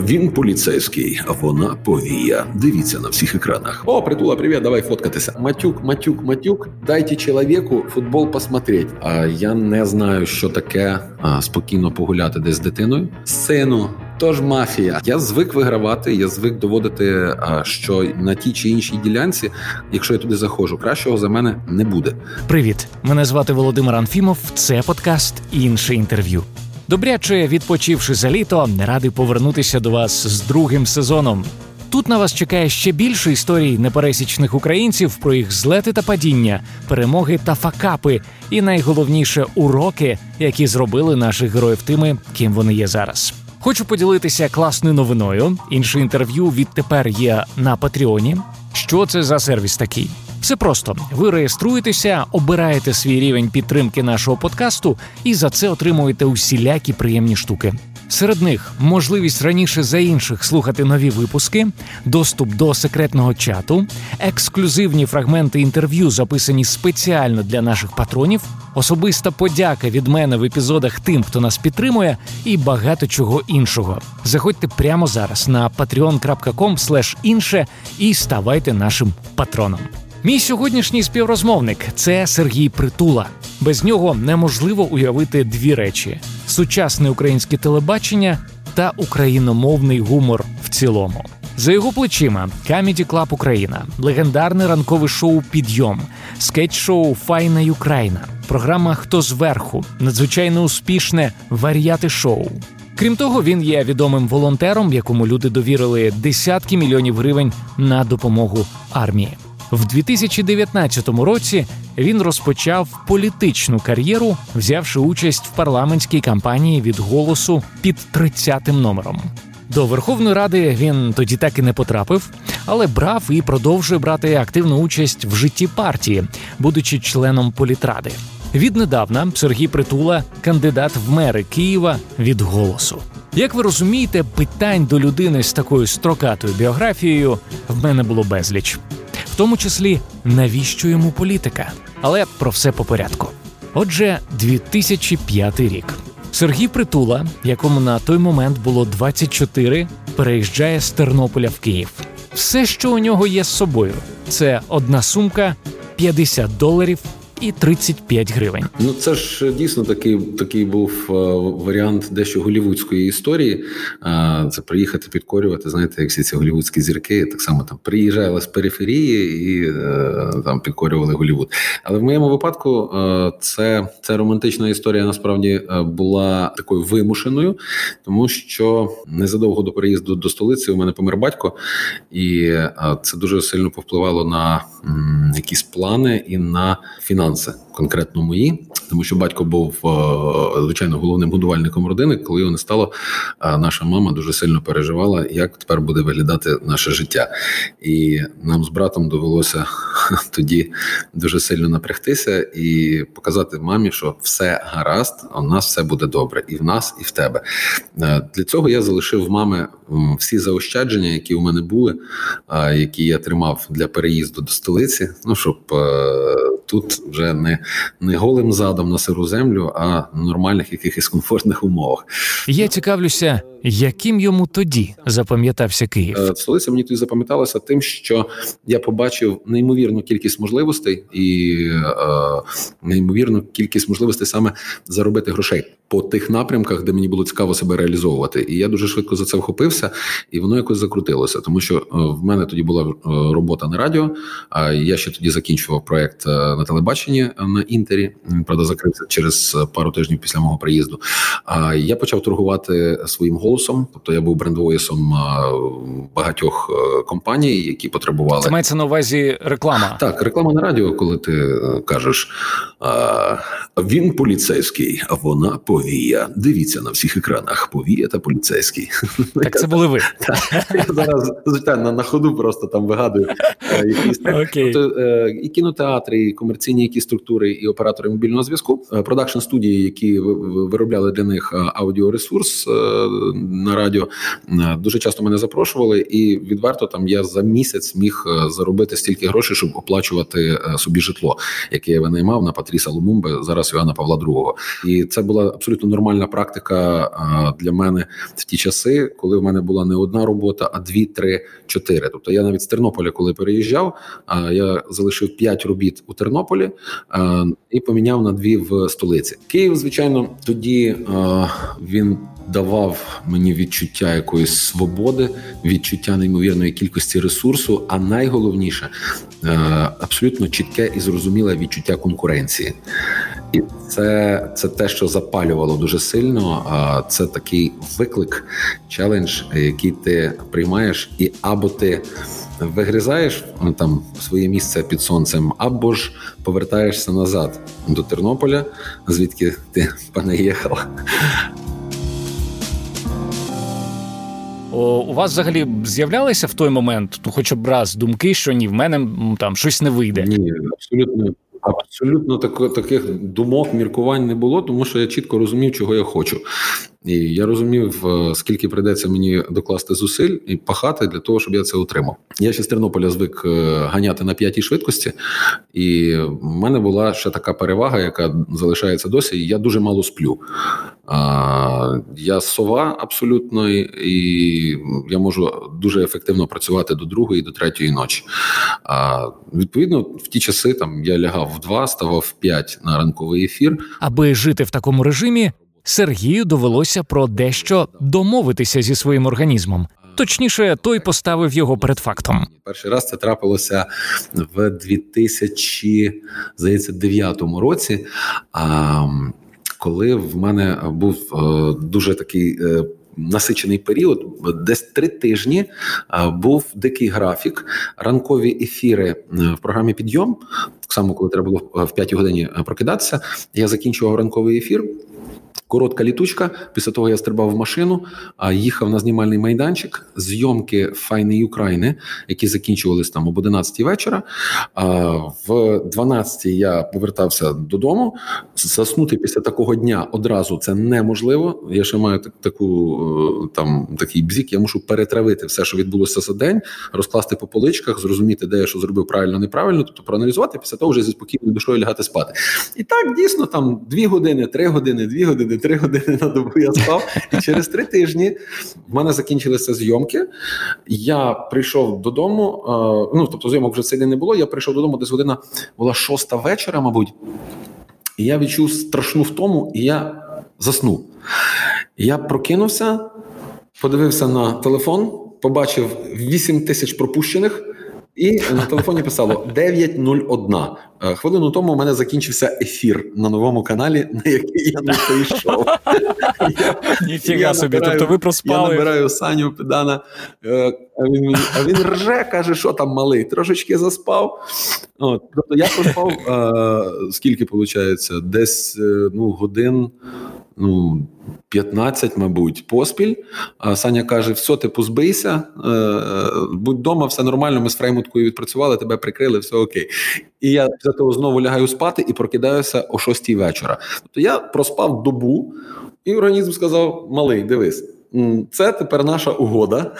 Він поліцейський, а вона повія. Дивіться на всіх екранах. О, притула, привіт, давай фоткатися. Матюк, матюк, матюк. Дайте чоловіку футбол посмотреть. А я не знаю, що таке а, спокійно погуляти десь з дитиною. Сину. Тож мафія. Я звик вигравати. Я звик доводити, що на тій чи іншій ділянці, якщо я туди заходжу, кращого за мене не буде. Привіт, мене звати Володимир Анфімов. Це подкаст інше інтерв'ю. Добряче відпочивши за літо, радий повернутися до вас з другим сезоном. Тут на вас чекає ще більше історій непересічних українців про їх злети та падіння, перемоги та факапи, і найголовніше уроки, які зробили наших героїв тими, ким вони є зараз. Хочу поділитися класною новиною. Інше інтерв'ю відтепер є на Патреоні. Що це за сервіс такий? Все просто ви реєструєтеся, обираєте свій рівень підтримки нашого подкасту і за це отримуєте усілякі приємні штуки. Серед них можливість раніше за інших слухати нові випуски, доступ до секретного чату, ексклюзивні фрагменти інтерв'ю, записані спеціально для наших патронів, особиста подяка від мене в епізодах тим, хто нас підтримує, і багато чого іншого. Заходьте прямо зараз на patreon.com інше і ставайте нашим патроном. Мій сьогоднішній співрозмовник це Сергій Притула. Без нього неможливо уявити дві речі: сучасне українське телебачення та україномовний гумор в цілому. За його плечима Comedy Club Україна, легендарне ранкове шоу Підйом, скетч-шоу Файна Юкраїна, програма Хто зверху, надзвичайно успішне варіати шоу. Крім того, він є відомим волонтером, якому люди довірили десятки мільйонів гривень на допомогу армії. В 2019 році він розпочав політичну кар'єру, взявши участь в парламентській кампанії від голосу під 30-тим номером. До Верховної Ради він тоді так і не потрапив, але брав і продовжує брати активну участь в житті партії, будучи членом політради. Віднедавна Сергій Притула, кандидат в мери Києва від голосу. Як ви розумієте, питань до людини з такою строкатою біографією в мене було безліч в тому числі навіщо йому політика. Але про все по порядку. Отже, 2005 рік. Сергій Притула, якому на той момент було 24, переїжджає з Тернополя в Київ. Все, що у нього є з собою, це одна сумка, 50 доларів і 35 гривень. Ну це ж е, дійсно такий такий був е, варіант дещо голівудської історії. Це приїхати підкорювати. Знаєте, як всі ці голівудські зірки, так само там приїжджали з периферії і е, там підкорювали Голівуд. Але в моєму випадку це це романтична історія насправді була такою вимушеною, тому що незадовго до переїзду до столиці у мене помер батько, і це дуже сильно повпливало на якісь плани і на фінанси фінанси, конкретно мої, тому що батько був е, звичайно головним годувальником родини. Коли його не стало, наша мама дуже сильно переживала, як тепер буде виглядати наше життя, і нам з братом довелося тоді дуже сильно напрягтися і показати мамі, що все гаразд, у нас все буде добре, і в нас, і в тебе. Е, для цього я залишив мами всі заощадження, які у мене були, які я тримав для переїзду до столиці. Ну щоб е, тут вже не не голим задом на сиру землю, а в нормальних якихось комфортних умовах. Я цікавлюся, яким йому тоді запам'ятався Київ. Е, столиця мені тоді запам'яталася тим, що я побачив неймовірну кількість можливостей і е, неймовірну кількість можливостей саме заробити грошей по тих напрямках, де мені було цікаво себе реалізовувати. І я дуже швидко за це вхопився, і воно якось закрутилося. Тому що е, в мене тоді була е, робота на радіо. А я ще тоді закінчував проект на телебаченні на інтері. Правда закрився через пару тижнів після мого приїзду. А я почав торгувати своїм голосом голосом, тобто я був брендвоїсом багатьох е, компаній, які потребували. Це мається на увазі реклама. Так, реклама на радіо, коли ти е, кажеш він поліцейський, а вона повія. Дивіться на всіх екранах. Повія та поліцейський. Так це були ви. Я зараз звичайно на ходу просто там вигадую е, якісь тобто, і кінотеатри, і комерційні які структури, і оператори мобільного зв'язку, продакшн студії, які виробляли для них аудіоресурс на радіо. Дуже часто мене запрошували, і відверто там я за місяць міг заробити стільки грошей, щоб оплачувати собі житло, яке я винаймав на Патріса Лумумби, зараз Іоанна Павла II. І це була абсолютно нормальна практика для мене в ті часи, коли в мене була не одна робота, а дві, три, чотири. Тобто я навіть з Тернополя, коли переїжджав, я залишив п'ять робіт у Тернополі і поміняв на дві в столиці. Київ, звичайно, тоді він. Давав мені відчуття якоїсь свободи, відчуття неймовірної кількості ресурсу, а найголовніше абсолютно чітке і зрозуміле відчуття конкуренції. І це це те, що запалювало дуже сильно. Це такий виклик, челендж, який ти приймаєш, і або ти вигризаєш ну, там своє місце під сонцем, або ж повертаєшся назад до Тернополя, звідки ти пане. У вас взагалі з'являлися в той момент, ну, хоча б раз думки, що ні, в мене там щось не вийде? Ні, абсолютно Абсолютно так, таких думок, міркувань не було, тому що я чітко розумів, чого я хочу. І я розумів, е, скільки прийдеться мені докласти зусиль і пахати для того, щоб я це отримав. Я ще з Тернополя звик е, ганяти на п'ятій швидкості, і в мене була ще така перевага, яка залишається досі. Я дуже мало сплю. Я сова абсолютно, і я можу дуже ефективно працювати до другої, до третьої ночі. Відповідно, в ті часи там я лягав в два, ставав в п'ять на ранковий ефір. Аби жити в такому режимі, Сергію довелося про дещо домовитися зі своїм організмом. Точніше, той поставив його перед фактом. Перший раз це трапилося в 2009 році. А коли в мене був е, дуже такий. Е, насичений період, десь три тижні е, був дикий графік, ранкові ефіри в програмі Підйом. Так само, коли треба було в п'ятій годині прокидатися, я закінчував ранковий ефір. Коротка літучка. Після того я стрибав в машину, а їхав на знімальний майданчик. Зйомки файної України, які закінчувалися там об 11 вечора. В 12 я повертався додому. Заснути після такого дня одразу це неможливо. Я ще маю таку е, там такий бзік. Я мушу перетравити все, що відбулося за день, розкласти по поличках, зрозуміти, де я що зробив правильно, неправильно, тобто проаналізувати. Після того вже зі спокійною душою лягати спати. І так дійсно там дві години, три години, дві години три години на добу я спав. І через три тижні в мене закінчилися зйомки. Я прийшов додому. Ну тобто, зйомок вже сьогодні не було. Я прийшов додому, десь година була шоста вечора, мабуть. І я відчув страшну втому, і я заснув. Я прокинувся, подивився на телефон, побачив 8 тисяч пропущених. І на телефоні писало 9.01. Е, хвилину тому у мене закінчився ефір на новому каналі, на який я не прийшов. Ніфіга собі, тобто ви проспали. Я набираю Саню Педана, е, а він а він рже, каже, що там малий, трошечки заспав. От, Тобто я проспав, а, е, скільки виходить? Десь ну, годин ну, 15, мабуть, поспіль. А Саня каже: все, ти позбийся, е, будь вдома, все нормально. Ми з Фреймуткою відпрацювали, тебе прикрили, все окей. І я після того знову лягаю спати і прокидаюся о 6 вечора. Тобто я проспав добу, і організм сказав: Малий, дивись. Це тепер наша угода.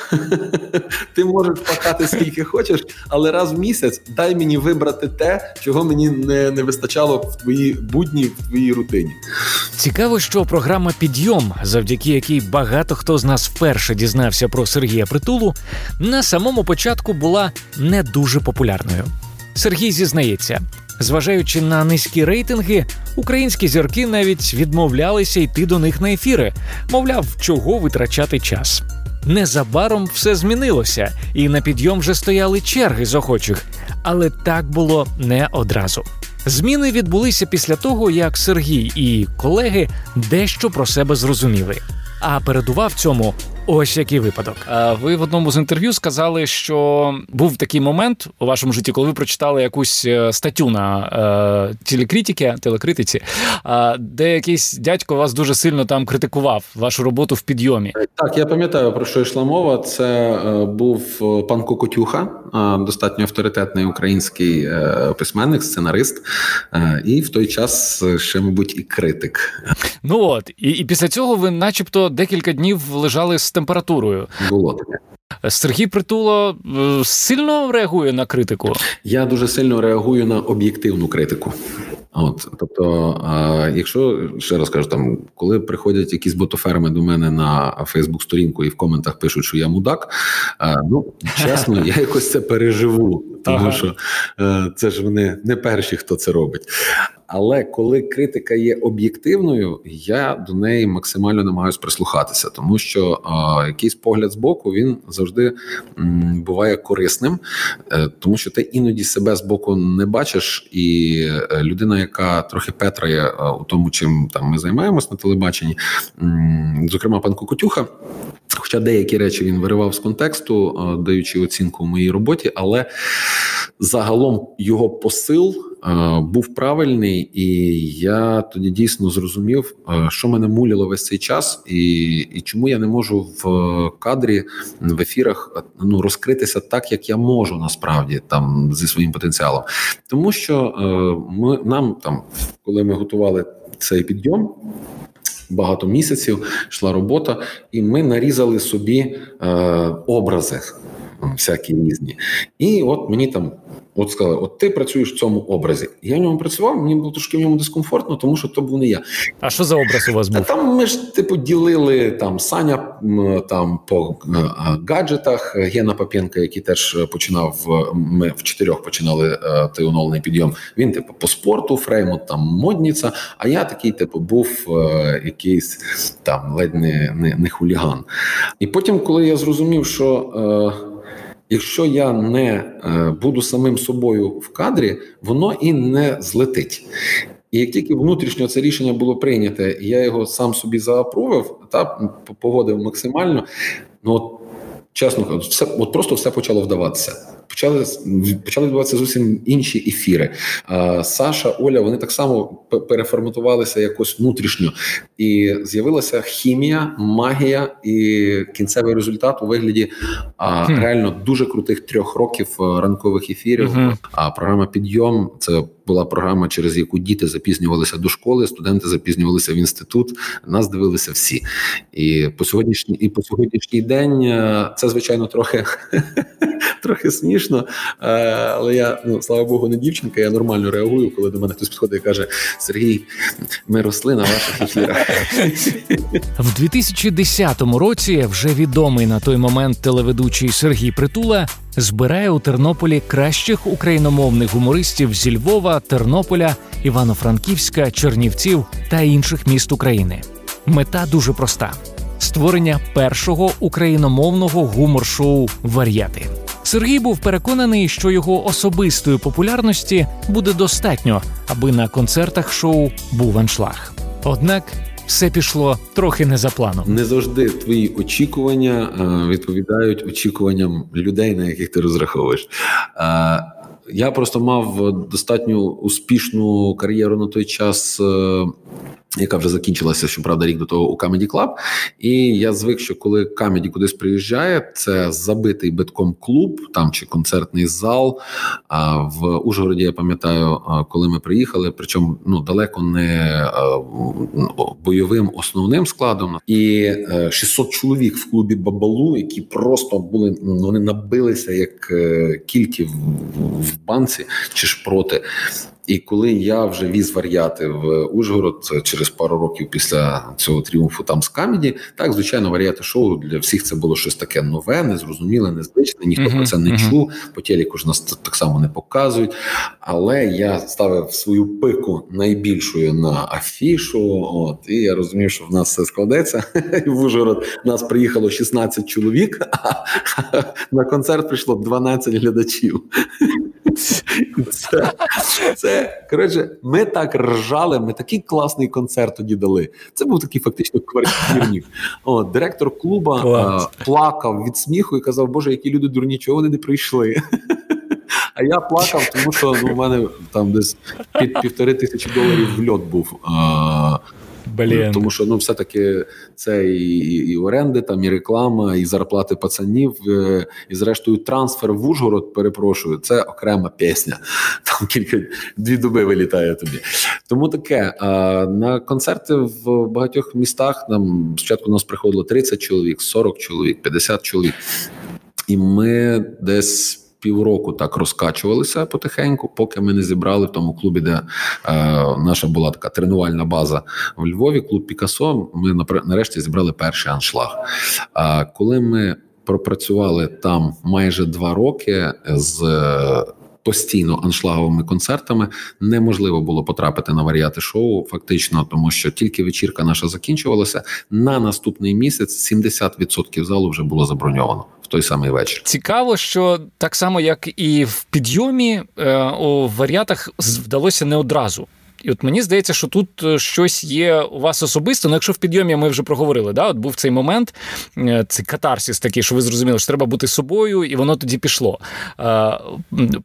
Ти можеш пахати скільки хочеш, але раз в місяць дай мені вибрати те, чого мені не не вистачало в твоїй будні, в твоїй рутині. Цікаво, що програма Підйом, завдяки якій багато хто з нас вперше дізнався про Сергія Притулу, на самому початку була не дуже популярною. Сергій зізнається, Зважаючи на низькі рейтинги, українські зірки навіть відмовлялися йти до них на ефіри, мовляв, чого витрачати час. Незабаром все змінилося, і на підйом вже стояли черги з охочих, але так було не одразу. Зміни відбулися після того, як Сергій і колеги дещо про себе зрозуміли. А передував цьому Ось який випадок. Ви в одному з інтерв'ю сказали, що був такий момент у вашому житті, коли ви прочитали якусь е, статтю на е, телекритиці, телекритиці, е, де якийсь дядько вас дуже сильно там критикував вашу роботу в підйомі. Так, я пам'ятаю про що йшла мова. Це е, був е, пан Кокотюха, е, достатньо авторитетний український письменник, сценарист, і в той час ще, мабуть, і критик. Ну от і, і після цього ви, начебто, декілька днів лежали з температурою. Було таке. Сергій Притуло сильно реагує на критику. Я дуже сильно реагую на об'єктивну критику. От, тобто, а, якщо ще раз кажу, там коли приходять якісь ботоферми до мене на Фейсбук-сторінку і в коментах пишуть, що я мудак, а, ну чесно, я якось це переживу, тому ага. що а, е, це ж вони не перші, хто це робить. Але коли критика є об'єктивною, я до неї максимально намагаюся прислухатися, тому що а, якийсь погляд з боку він завжди м, буває корисним, е, тому що ти іноді себе з боку не бачиш, і е, людина, яка трохи петрає е, у тому, чим там ми займаємось на телебаченні, м, зокрема пан Кокотюха. Хоча деякі речі він виривав з контексту, даючи оцінку моїй роботі, але загалом його посил е, був правильний, і я тоді дійсно зрозумів, е, що мене муляло весь цей час, і і чому я не можу в кадрі в ефірах ну розкритися так, як я можу насправді там зі своїм потенціалом, тому що е, ми нам там, коли ми готували цей підйом. Багато місяців йшла робота, і ми нарізали собі е, образи всякі різні. І от мені там От сказали, от ти працюєш в цьому образі. Я в ньому працював, мені було трошки в ньому дискомфортно, тому що то був не я. А що за образ у вас був? А там ми ж типу ділили там Саня там по е, гаджетах. Гена Папєнка, який теж починав. Ми в чотирьох починали е, той оновлений підйом. Він, типу, по спорту, Фреймут там модніця. А я такий, типу, був е, якийсь там ледь не, не, не хуліган. І потім, коли я зрозумів, що. Якщо я не е, буду самим собою в кадрі, воно і не злетить. І як тільки внутрішньо це рішення було прийняте, і я його сам собі заапрувив та погодив максимально. Ну чесно кажучи, все от просто все почало вдаватися почали почали відбуватися зовсім інші ефіри. Саша, Оля, вони так само переформатувалися якось внутрішньо, і з'явилася хімія, магія і кінцевий результат у вигляді а, реально дуже крутих трьох років е, ранкових ефірів. Uh-huh. А програма Підйом це була програма, через яку діти запізнювалися до школи, студенти запізнювалися в інститут. Нас дивилися всі. І по сьогоднішній і по сьогоднішній день е, це звичайно трохи трохи смішно. Е, але я ну слава Богу, не дівчинка. Я нормально реагую, коли до мене хтось підходить і каже: Сергій, ми росли на ваших ефірах. В 2010 році вже відомий на той момент телеведучий Сергій Притула збирає у Тернополі кращих україномовних гумористів зі Львова, Тернополя, Івано-Франківська, Чернівців та інших міст України. Мета дуже проста: створення першого україномовного гумор-шоу Вар'яти. Сергій був переконаний, що його особистої популярності буде достатньо, аби на концертах шоу був аншлаг. Однак все пішло трохи не за планом. Не завжди твої очікування е, відповідають очікуванням людей, на яких ти розраховуєш. Е, я просто мав достатньо успішну кар'єру на той час. Яка вже закінчилася, щоправда, рік до того у Comedy Club. І я звик, що коли Comedy кудись приїжджає, це забитий битком клуб там чи концертний зал. А в Ужгороді я пам'ятаю, коли ми приїхали, причому ну далеко не бойовим основним складом, і 600 е, чоловік в клубі Бабалу, які просто були вони набилися як е, кільки в банці чи шпроти. І коли я вже віз варіати в Ужгород через пару років після цього тріумфу там з камеді, так звичайно, варіати шоу для всіх це було щось таке нове, незрозуміле, незвичне. Ніхто uh-huh, про це не uh-huh. чув. По телеку ж нас так само не показують. Але я ставив свою пику найбільшою на афішу. От і я розумів, що в нас все складеться. В Ужгород нас приїхало 16 чоловік, а на концерт прийшло 12 глядачів. Це, це коротше, ми так ржали, ми такий класний концерт тоді дали. Це був такий фактично квартирник. О, Директор клуба а, плакав від сміху і казав, Боже, які люди дурні, чого вони не прийшли. А я плакав, тому що ну, у мене там десь під півтори тисячі доларів в льот був. А, Блін. Тому що ну, все-таки це і, і оренди, там, і реклама, і зарплати пацанів, е, і зрештою трансфер в Ужгород, перепрошую, це окрема пісня. Там кілька дві доби вилітає тобі. Тому таке. На концерти в багатьох містах нам спочатку нас приходило 30 чоловік, 40 чоловік, 50 чоловік. І ми десь півроку так розкачувалися потихеньку, поки ми не зібрали в тому клубі, де е, наша була така тренувальна база в Львові. Клуб Пікасо. Ми нарешті зібрали перший аншлаг. А коли ми пропрацювали там майже два роки з постійно аншлаговими концертами неможливо було потрапити на варіати шоу, фактично, тому що тільки вечірка наша закінчувалася. На наступний місяць 70% залу вже було заброньовано. Той самий вечір цікаво, що так само як і в підйомі е, у варіатах вдалося не одразу. І от мені здається, що тут е, щось є у вас особисто. Ну, якщо в підйомі ми вже проговорили, да, от був цей момент, е, цей катарсис такий, що ви зрозуміли, що треба бути собою, і воно тоді пішло.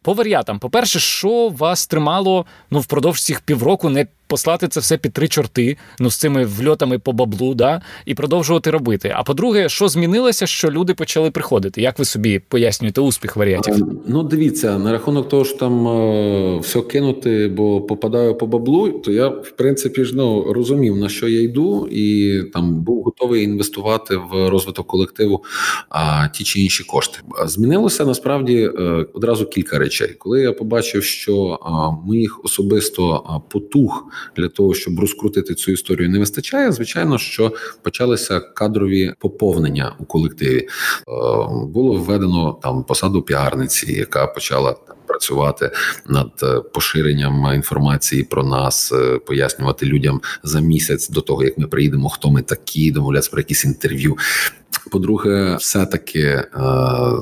По варіатам, по-перше, що вас тримало ну, впродовж цих півроку не послати це все під три чорти, ну з цими вльотами по баблу, да, і продовжувати робити. А по-друге, що змінилося, що люди почали приходити? Як ви собі пояснюєте успіх варіантів? Ну, дивіться, на рахунок того, що там е, все кинути, бо попадаю по баблу, то я в принципі ж ну розумів на що я йду, і там був готовий інвестувати в розвиток колективу а ті чи інші кошти. Змінилося насправді е, одразу кілька речей. Коли я побачив, що моїх особисто потуг для того, щоб розкрутити цю історію, не вистачає. Звичайно, що почалися кадрові поповнення у колективі. Е, було введено там посаду піарниці, яка почала працювати над е, поширенням інформації про нас, е, пояснювати людям за місяць до того, як ми приїдемо, хто ми такі, домовлятися про якісь інтерв'ю. По-друге, все-таки е,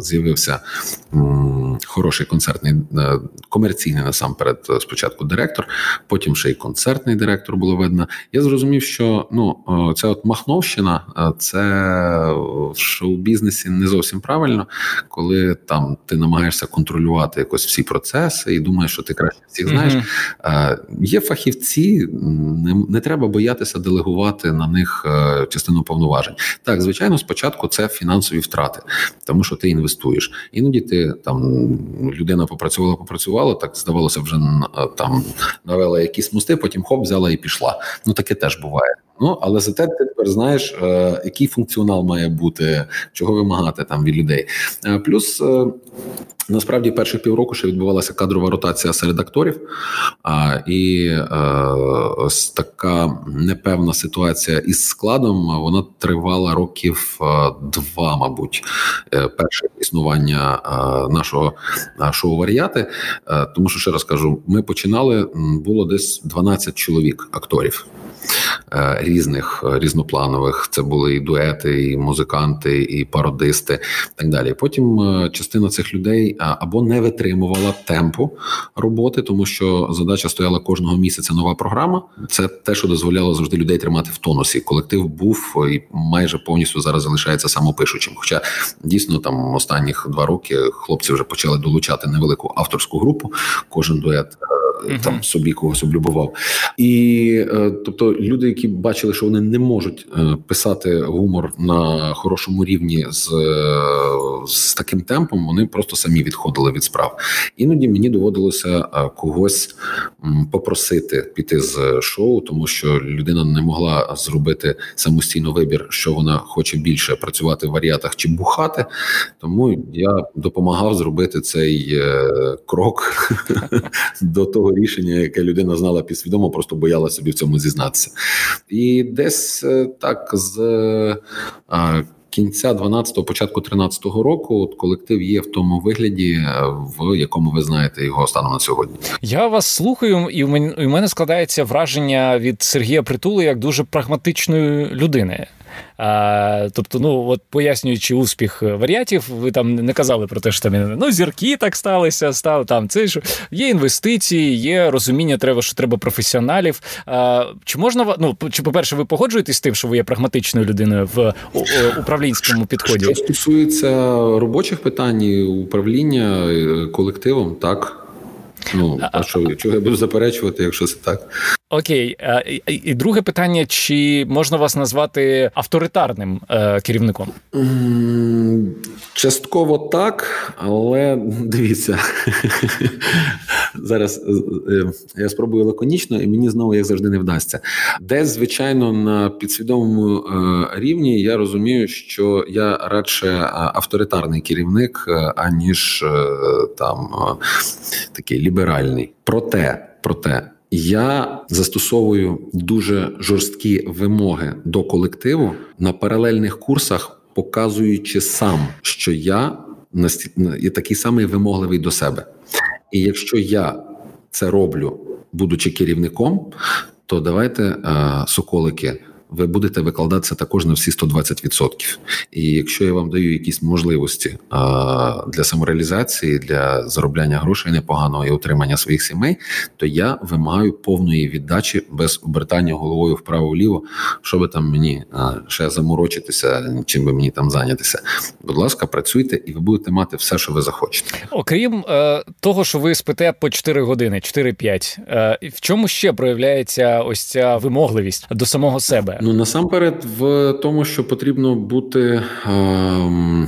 з'явився хороший концертний е, комерційний насамперед е, спочатку директор, потім ще й концертний директор було видно. Я зрозумів, що ну ця от Махновщина, це в шоу-бізнесі не зовсім правильно, коли там ти намагаєшся контролювати якось всі процеси і думаєш, що ти краще всіх знаєш. Mm-hmm. Є фахівці, не, не треба боятися делегувати на них частину повноважень. Так, звичайно, спочатку спочатку це фінансові втрати, тому що ти інвестуєш. Іноді ти там людина попрацювала, попрацювала, так здавалося, вже там навела якісь мости, потім хоп, взяла і пішла. Ну таке теж буває. Ну але зате ти тепер знаєш, е, який функціонал має бути, чого вимагати там від людей. Е, плюс е, насправді перших півроку ще відбувалася кадрова ротація серед акторів, і ось така непевна ситуація із складом. Вона тривала років два, мабуть, перше існування нашого шоу варіати. Тому що ще раз кажу, ми починали було десь 12 чоловік акторів. Е, різних е, різнопланових. Це були і дуети, і музиканти, і пародисти, так далі. Потім е, частина цих людей або не витримувала темпу роботи, тому що задача стояла кожного місяця нова програма. Це те, що дозволяло завжди людей тримати в тонусі. Колектив був і майже повністю зараз залишається самопишучим. Хоча дійсно там останніх два роки хлопці вже почали долучати невелику авторську групу. Кожен дует uh там собі когось облюбував. І е, тобто люди, які бачили, що вони не можуть е, писати гумор на хорошому рівні з з таким темпом, вони просто самі відходили від справ. Іноді мені доводилося когось попросити піти з шоу, тому що людина не могла зробити самостійно вибір, що вона хоче більше працювати в варіатах чи бухати. Тому я допомагав зробити цей крок до того рішення, яке людина знала підсвідомо, просто боялася собі в цьому зізнатися. І десь е, так з. Е, кінця 12-го, початку 13-го року от колектив є в тому вигляді, е, в якому ви знаєте його станом на сьогодні. Я вас слухаю, і в мене складається враження від Сергія Притули як дуже прагматичної людини. А, Тобто, ну от пояснюючи успіх варіатів, ви там не казали про те, що там ну, зірки так сталися, стали там це ж є інвестиції, є розуміння, треба, що треба професіоналів. А, Чи можна ну, чи, по-перше, ви погоджуєтесь з тим, що ви є прагматичною людиною в управлінському підході? Що стосується робочих питань управління е, колективом, так. Ну, а що чого я буду заперечувати, якщо це так? Окей, і друге питання: чи можна вас назвати авторитарним е, керівником? Частково так, але дивіться зараз. Е, е, я спробую лаконічно, і мені знову як завжди не вдасться. Десь, звичайно, на підсвідомому рівні я розумію, що я радше авторитарний керівник, аніж там такий ліберальний. Проте, проте. Я застосовую дуже жорсткі вимоги до колективу на паралельних курсах, показуючи сам, що я є такий самий вимогливий до себе. І якщо я це роблю, будучи керівником, то давайте соколики ви будете викладатися також на всі 120%. І якщо я вам даю якісь можливості для самореалізації, для заробляння грошей непоганого і утримання своїх сімей, то я вимагаю повної віддачі без обертання головою вправо-вліво, щоб там мені ще заморочитися, чим би мені там зайнятися. Будь ласка, працюйте, і ви будете мати все, що ви захочете. Окрім е, того, що ви спите по 4 години, 4-5, е, в чому ще проявляється ось ця вимогливість до самого себе? Ну насамперед, в тому, що потрібно бути. Е,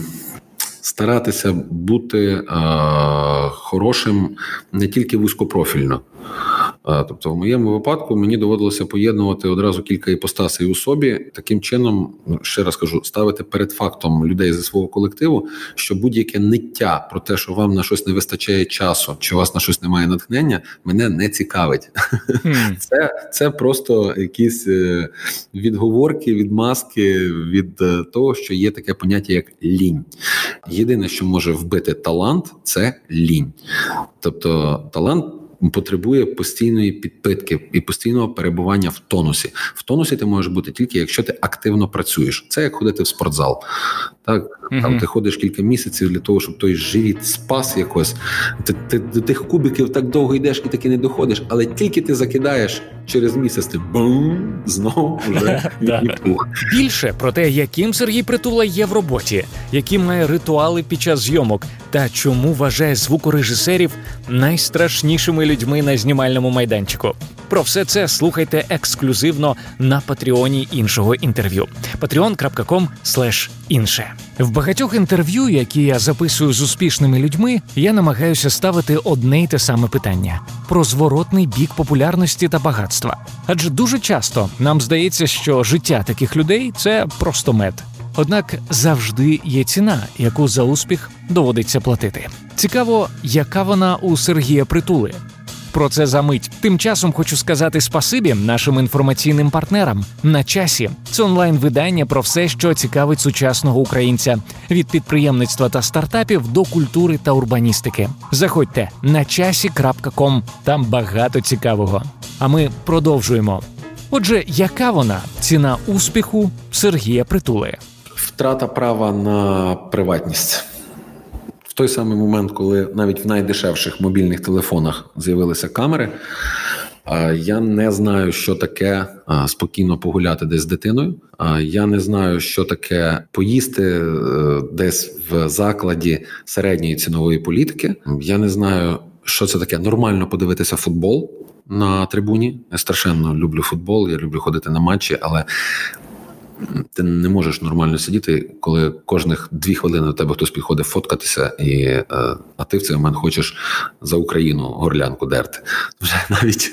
Старатися бути е, хорошим не тільки вузькопрофільно, Тобто, в моєму випадку мені доводилося поєднувати одразу кілька іпостасей у собі. Таким чином, ну, ще раз кажу, ставити перед фактом людей зі свого колективу, що будь-яке ниття про те, що вам на щось не вистачає часу, чи у вас на щось немає натхнення, мене не цікавить. Mm. Це це просто якісь е, відговорки, відмазки від е, того, що є таке поняття, як лінь. Єдине, що може вбити талант, це лінь. Тобто талант потребує постійної підпитки і постійного перебування в тонусі. В тонусі ти можеш бути тільки якщо ти активно працюєш. Це як ходити в спортзал. Так mm там ти ходиш кілька місяців для того, щоб той живіт спас якось. Ти, ти до тих кубиків так довго йдеш і таки не доходиш, але тільки ти закидаєш через місяць, ти бум, знову вже пух. більше про те, яким Сергій Притула є в роботі, які має ритуали під час зйомок, та чому вважає звукорежисерів найстрашнішими людьми на знімальному майданчику. Про все це слухайте ексклюзивно на патреоні іншого інтерв'ю. patreon.com інше в багатьох інтерв'ю, які я записую з успішними людьми, я намагаюся ставити одне й те саме питання про зворотний бік популярності та багатства. Адже дуже часто нам здається, що життя таких людей це просто мед. Однак завжди є ціна, яку за успіх доводиться платити. Цікаво, яка вона у Сергія Притули. Про це за мить. Тим часом хочу сказати спасибі нашим інформаційним партнерам. На часі це онлайн-видання про все, що цікавить сучасного українця від підприємництва та стартапів до культури та урбаністики. Заходьте на часі.ком, там багато цікавого. А ми продовжуємо. Отже, яка вона ціна успіху Сергія Притули? Втрата права на приватність той самий момент, коли навіть в найдешевших мобільних телефонах з'явилися камери. Я не знаю, що таке спокійно погуляти десь з дитиною. Я не знаю, що таке поїсти е, десь в закладі середньої цінової політики. Я не знаю, що це таке нормально подивитися футбол на трибуні. Я страшенно люблю футбол. Я люблю ходити на матчі, але ти не можеш нормально сидіти, коли кожних дві хвилини до тебе хтось підходить фоткатися, і е, а ти в цей момент хочеш за Україну горлянку дерти. Вже навіть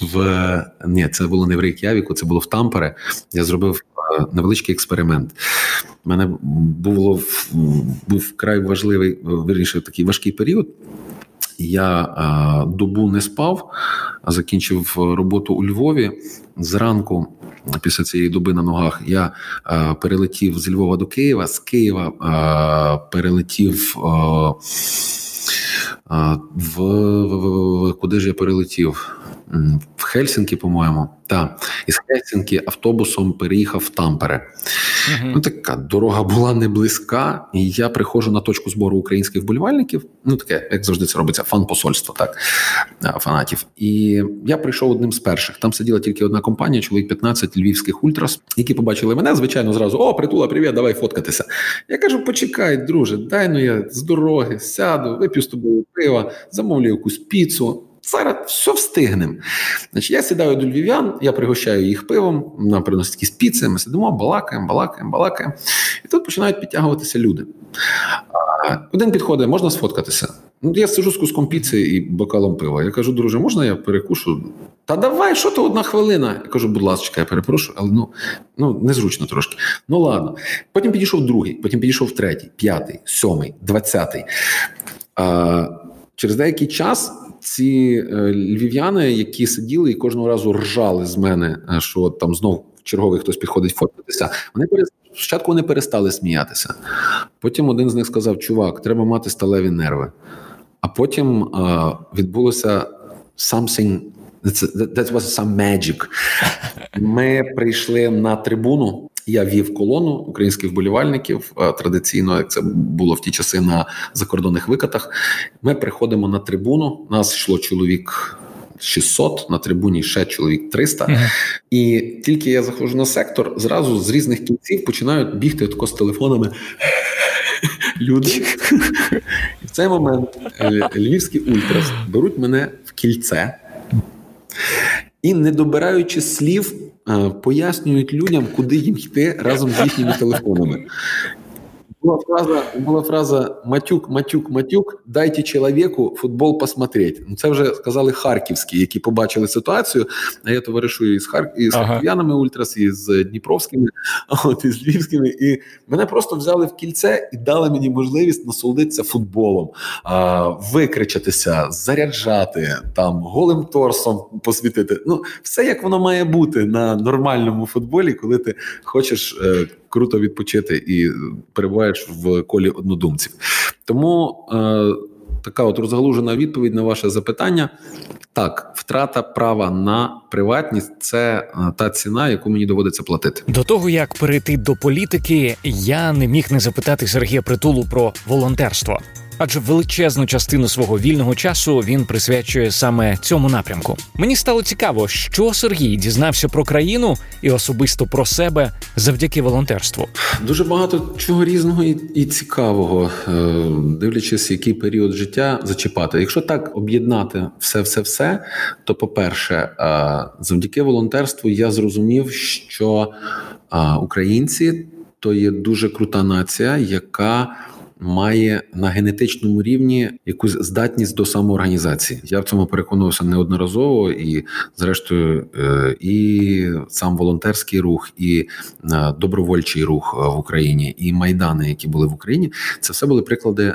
в ні, це було не в Рейк'явіку, це було в Тампере. Я зробив е, невеличкий експеримент. У мене було був вкрай важливий, вірніше, такий важкий період. Я добу не спав, закінчив роботу у Львові. Зранку, після цієї доби на ногах, я перелетів з Львова до Києва, з Києва перелетів в, в, в куди ж я перелетів? В Хельсінкі, по-моєму, так. Із Хельсінкі автобусом переїхав в Тампере. Uh-huh. Ну, така дорога була не близька, і я приходжу на точку збору українських вболівальників. Ну, таке, як завжди, це робиться, фан-посольство, так, фанатів. І я прийшов одним з перших. Там сиділа тільки одна компанія, чоловік 15 львівських ультрас, які побачили мене, звичайно, зразу: О, притула, привіт, давай фоткатися. Я кажу: почекай, друже, дай ну я з дороги сяду, вип'ю з тобою пива, замовлю якусь піцу. Зараз все встигнемо. Значить, Я сідаю до львів'ян, я пригощаю їх пивом, нам приносять якісь піци, ми сидимо, балакаємо, балакаємо, балакаємо. І тут починають підтягуватися люди. Один підходить, можна сфоткатися. Ну, Я сижу з куском піци і бокалом пива. Я кажу, друже, можна я перекушу? Та давай, що то одна хвилина. Я кажу, будь ласка, я перепрошую, але ну ну незручно трошки. Ну ладно. Потім підійшов другий, потім підійшов третій, п'ятий, сьомий, двадцятий. Через деякий час ці е, львів'яни, які сиділи і кожного разу ржали з мене, е, що там знов черговий хтось підходить фоткатися. Вони спочатку вони перестали сміятися. Потім один з них сказав: Чувак, треба мати сталеві нерви. А потім е, відбулося something that was some magic. Ми прийшли на трибуну. Я вів колону українських вболівальників традиційно, як це було в ті часи на закордонних викатах. Ми приходимо на трибуну. Нас йшло чоловік 600, на трибуні ще чоловік 300. Uh-huh. І тільки я заходжу на сектор, зразу з різних кінців починають бігти тако з телефонами. Люди в цей момент е, львівські ультрас беруть мене в кільце і, не добираючи слів, е, пояснюють людям, куди їм йти разом з їхніми телефонами. Була фраза була фраза Матюк, Матюк, Матюк, дайте чоловіку футбол посмотреть. Ну, це вже сказали харківські, які побачили ситуацію. А я товаришую із Хар... із ага. харків'янами Ультрас, із Дніпровськими, от із Львівськими. І мене просто взяли в кільце і дали мені можливість насолодитися футболом, а, викричатися, заряджати там голим торсом посвітити. Ну, все як воно має бути на нормальному футболі, коли ти хочеш. Круто відпочити і перебуваєш в колі однодумців. Тому е, така от розгалужена відповідь на ваше запитання. Так, втрата права на приватність це е, та ціна, яку мені доводиться платити. До того як перейти до політики, я не міг не запитати Сергія Притулу про волонтерство адже величезну частину свого вільного часу він присвячує саме цьому напрямку. Мені стало цікаво, що Сергій дізнався про країну і особисто про себе завдяки волонтерству. Дуже багато чого різного і, і цікавого, е, дивлячись, який період життя зачіпати. Якщо так об'єднати все, все, все, то по перше, е, завдяки волонтерству я зрозумів, що е, українці то є дуже крута нація, яка має на генетичному рівні якусь здатність до самоорганізації. Я в цьому переконувався неодноразово, і зрештою, е, і сам волонтерський рух, і е, добровольчий рух в Україні, і майдани, які були в Україні, це все були приклади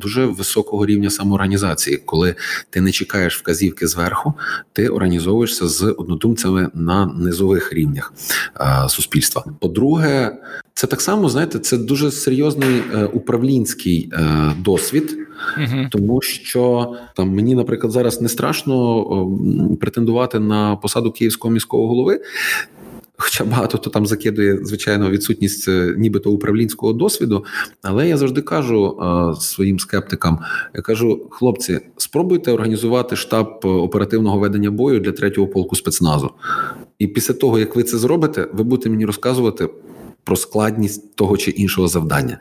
дуже високого рівня самоорганізації, коли ти не чекаєш вказівки зверху, ти організовуєшся з однодумцями на низових рівнях е, суспільства. По-друге, це так само, знаєте, це дуже серйозний е, управлінський е, досвід, uh тому що там мені, наприклад, зараз не страшно е, претендувати на посаду київського міського голови. Хоча багато хто там закидує, звичайно, відсутність е, нібито управлінського досвіду, але я завжди кажу е, своїм скептикам: я кажу, хлопці, спробуйте організувати штаб оперативного ведення бою для третього полку спецназу. І після того, як ви це зробите, ви будете мені розказувати про складність того чи іншого завдання.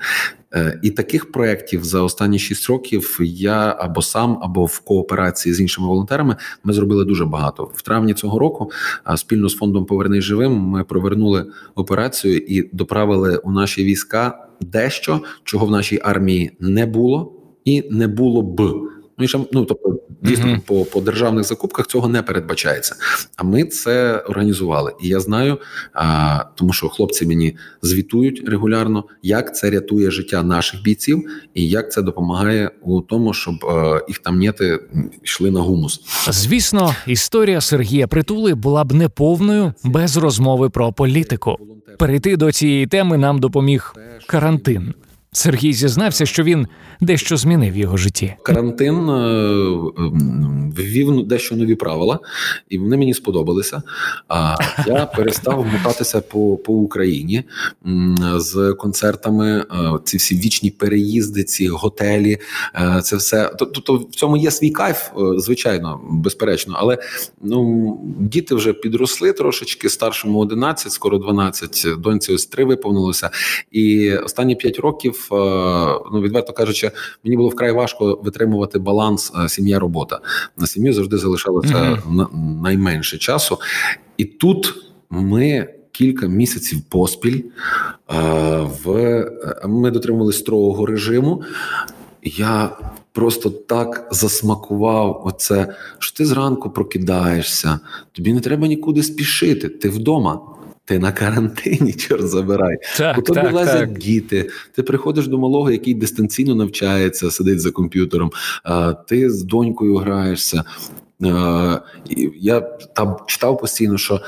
Е, і таких проєктів за останні шість років я або сам, або в кооперації з іншими волонтерами ми зробили дуже багато. В травні цього року спільно з фондом Повернись живим ми провернули операцію і доправили у наші війська дещо, чого в нашій армії не було і не було б. Ну і ще, ну тобто, дійсно mm-hmm. по по державних закупках цього не передбачається. А ми це організували. І я знаю, а, тому що хлопці мені звітують регулярно, як це рятує життя наших бійців, і як це допомагає у тому, щоб а, їх там нети йшли на гумус. Звісно, історія Сергія Притули була б неповною без розмови про політику. Перейти до цієї теми нам допоміг карантин. Сергій зізнався, що він дещо змінив його житті. Карантин ввів дещо нові правила, і вони мені сподобалися. А я перестав мотатися по по Україні з концертами. Ці всі вічні переїзди, ці готелі, це все тобто в цьому є свій кайф, звичайно, безперечно, але ну діти вже підросли трошечки старшому 11, скоро 12, доньці ось 3 виповнилося. І останні 5 років, ну відверто кажучи, мені було вкрай важко витримувати баланс сім'я-робота. На сім'ю завжди залишалося mm-hmm. найменше часу, і тут ми. Кілька місяців поспіль в ми дотримували строгого режиму. Я просто так засмакував оце, що ти зранку прокидаєшся, тобі не треба нікуди спішити, ти вдома. Ти на карантині, чорт забирай. Так, У тобі так, лазять так. діти. Ти приходиш до малого, який дистанційно навчається, сидить за комп'ютером, ти з донькою граєшся. Е, я там читав постійно, що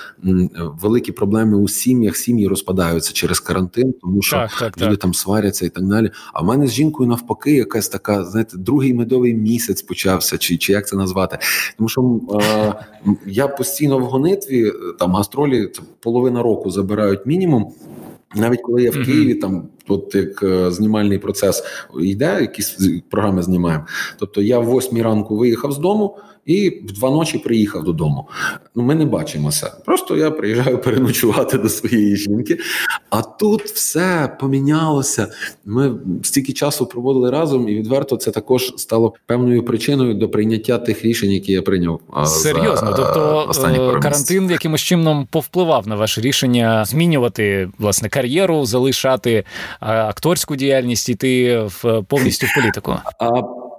великі проблеми у сім'ях сім'ї розпадаються через карантин, тому що так, так, люди так. там сваряться і так далі. А в мене з жінкою навпаки, якась така, знаєте, другий медовий місяць почався, чи чи як це назвати? Тому що е, я постійно в гонитві там гастролі це половина року забирають мінімум. Навіть коли я в Києві, там от як е, знімальний процес йде, якісь програми знімаємо. Тобто я в восьмій ранку виїхав з дому і в два ночі приїхав додому. Ну, ми не бачимося. Просто я приїжджаю переночувати до своєї жінки. А тут все помінялося. Ми стільки часу проводили разом, і відверто це також стало певною причиною до прийняття тих рішень, які я прийняв. Серйозно, за тобто е, карантин якимось чином повпливав на ваше рішення змінювати власне кар'єру, залишати акторську діяльність, іти в повністю в політику.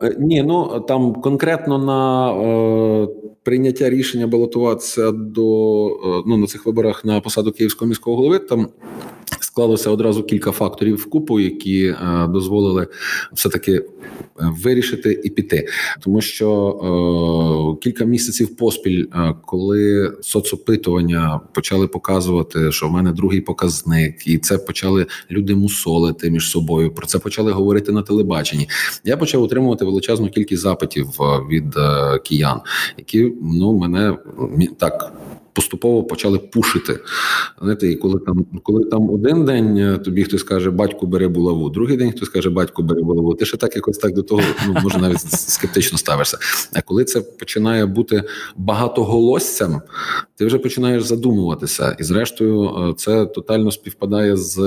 Е, ні, ну там конкретно на е, прийняття рішення балотуватися до е, ну на цих виборах на посаду київського міського голови там склалося одразу кілька факторів в купу, які е, дозволили все таки е, вирішити і піти, тому що е, кілька місяців поспіль, е, коли соцопитування почали показувати, що в мене другий показник, і це почали люди мусолити між собою. Про це почали говорити на телебаченні. Я почав отримувати величезну кількість запитів від киян, які ну мене так поступово почали пушити. Знаєте, і коли там, коли там один день е, тобі хтось каже, батько бери булаву, другий день хтось каже, батько бери булаву, ти ще так якось так до того, ну може навіть скептично ставишся. А коли це починає бути багатоголоссям, ти вже починаєш задумуватися. І зрештою, е, це тотально співпадає з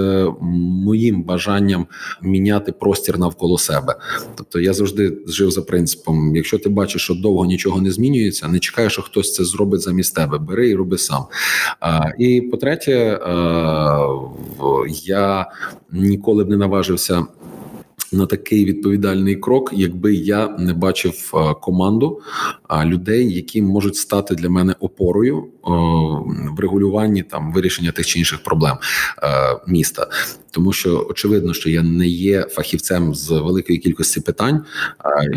моїм бажанням міняти простір навколо себе. Тобто я завжди жив за принципом: якщо ти бачиш, що довго нічого не змінюється, не чекай, що хтось це зробить замість тебе. Бери і роби сам. І по-третє, я ніколи б не наважився. На такий відповідальний крок, якби я не бачив команду людей, які можуть стати для мене опорою в регулюванні там вирішення тих чи інших проблем міста тому що очевидно, що я не є фахівцем з великої кількості питань,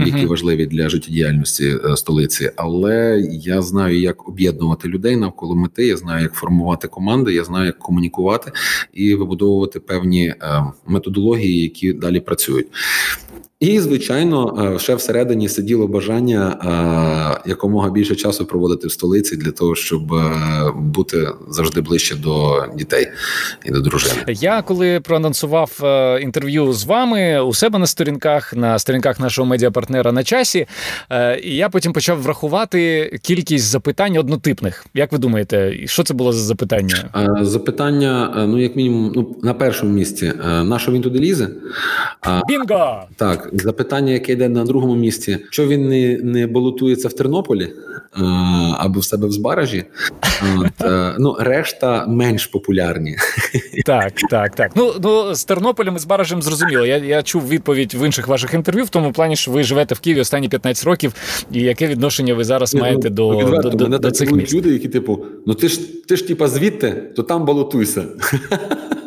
які важливі для життєдіяльності е, столиці. Але я знаю, як об'єднувати людей навколо мети. Я знаю, як формувати команди, я знаю, як комунікувати і вибудовувати певні е, методології, які далі працюють. І, звичайно, е, ще всередині сиділо бажання е, якомога більше часу проводити в столиці для того, щоб е, бути завжди ближче до дітей і до дружини. Я коли проанонсував інтерв'ю з вами у себе на сторінках, на сторінках нашого медіапартнера на часі, і я потім почав врахувати кількість запитань однотипних. Як ви думаєте, що це було за запитання? Запитання, ну як мінімум, ну на першому місці, на що він туди лізе? Бінго! Так запитання, яке йде на другому місці, що він не не балотується в Тернополі а, або в себе в Збаражі, От, а, ну решта менш популярні. Так, так, так. Ну ну з Тернополем і з Баражем зрозуміло. Я я чув відповідь в інших ваших інтерв'ю, в тому плані, що ви живете в Києві останні 15 років, і яке відношення ви зараз Ні, маєте ну, до відверто, до, до, до цих місць? люди, які типу, ну ти ж ти ж типа звідти, то там балотуйся.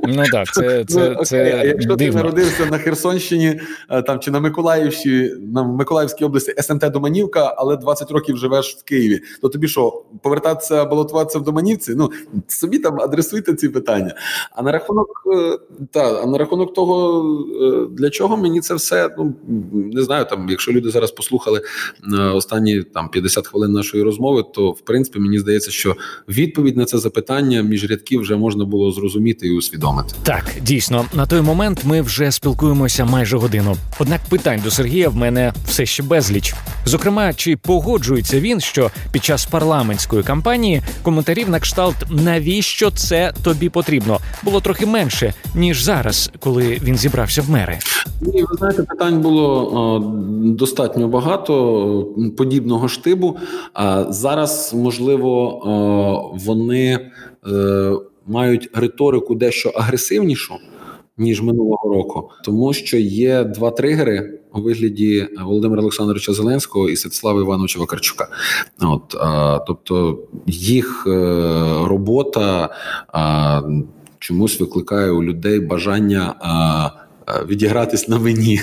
Ну так, це це, ну, це а якщо дивно. ти народився на Херсонщині е, там чи на Миколаївщині, на Миколаївській області СМТ Доманівка, але 20 років живеш в Києві, то тобі що повертатися, балотуватися в Доманівці? Ну собі там адресуйте ці питання. А на рахунок е, та а на рахунок того, е, для чого мені це все ну не знаю. Там, якщо люди зараз послухали останні там 50 хвилин нашої розмови, то в принципі мені здається, що відповідь на це запитання між рядків вже можна було зрозуміти і усвідомити. Так, дійсно, на той момент ми вже спілкуємося майже годину. Однак питань до Сергія в мене все ще безліч. Зокрема, чи погоджується він, що під час парламентської кампанії коментарів на кшталт навіщо це тобі потрібно було трохи менше ніж зараз, коли він зібрався в мери? Ні, ви знаєте, питань було о, достатньо багато подібного штибу. А зараз можливо о, вони. Мають риторику дещо агресивнішу. Ніж минулого року, тому що є два тригери у вигляді Володимира Олександровича Зеленського і Святослава Івановича Вакарчука. От а, тобто їх е, робота а, чомусь викликає у людей бажання. А, відігратись на мені.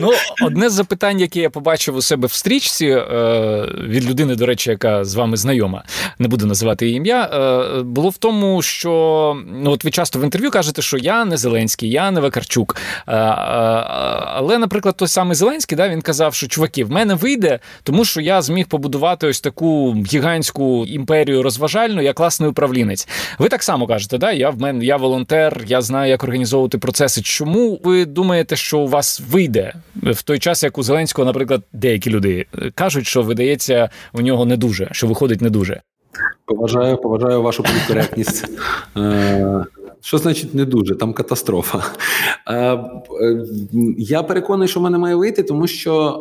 Ну, одне з запитань, яке я побачив у себе в стрічці е, від людини, до речі, яка з вами знайома, не буду називати її ім'я, е, було в тому, що ну от ви часто в інтерв'ю кажете, що я не Зеленський, я не Вакарчук. Але, наприклад, той самий Зеленський, да, він казав, що чуваки, в мене вийде, тому що я зміг побудувати ось таку гігантську імперію розважальну, я класний управлінець. Ви так само кажете, да? Я в мене я волонтер, я знаю, як організувати організовувати процеси. Чому ви думаєте, що у вас вийде в той час, як у Зеленського, наприклад, деякі люди кажуть, що видається у нього не дуже, що виходить не дуже? Поважаю, поважаю вашу політкоректність. Е, що значить не дуже? Там катастрофа. Е, е, я переконаний, що в мене має вийти, тому що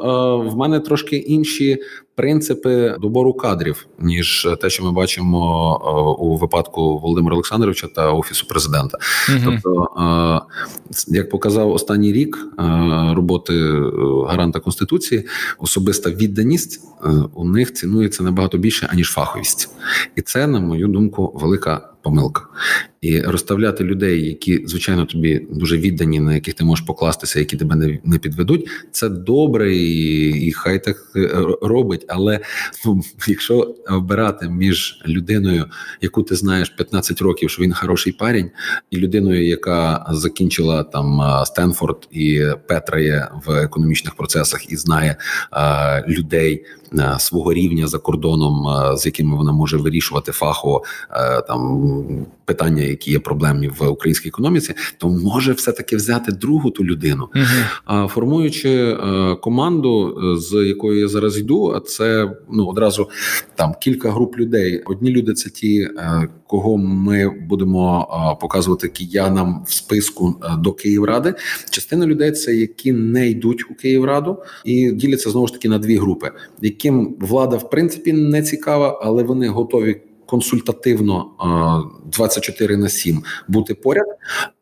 в мене трошки інші принципи добору кадрів, ніж те, що ми бачимо у випадку Володимира Олександровича та офісу президента. mm Тобто, як показав останній рік роботи гаранта конституції, особиста відданість у них цінується набагато більше аніж фаховість, і це, на мою думку, велика помилка. І розставляти людей, які звичайно тобі дуже віддані, на яких ти можеш покластися, які тебе не не підведуть, це добре, і, і хай так е, робить. Але ну, якщо обирати між людиною, яку ти знаєш 15 років, що він хороший парень, і людиною, яка закінчила там Стенфорд і Петрає в економічних процесах і знає а, людей а, свого рівня за кордоном, з якими вона може вирішувати фахово там питання, які є проблемні в українській економіці, то може все таки взяти другу ту людину, uh формуючи е, команду, е, з якою я зараз йду. А це ну одразу там кілька груп людей. Одні люди це ті, е, кого ми будемо показувати киянам в списку до Київради. Частина людей це які не йдуть у Київраду і діляться знову ж таки на дві групи, яким влада в принципі не цікава, але вони готові консультативно 24 на 7 бути поряд,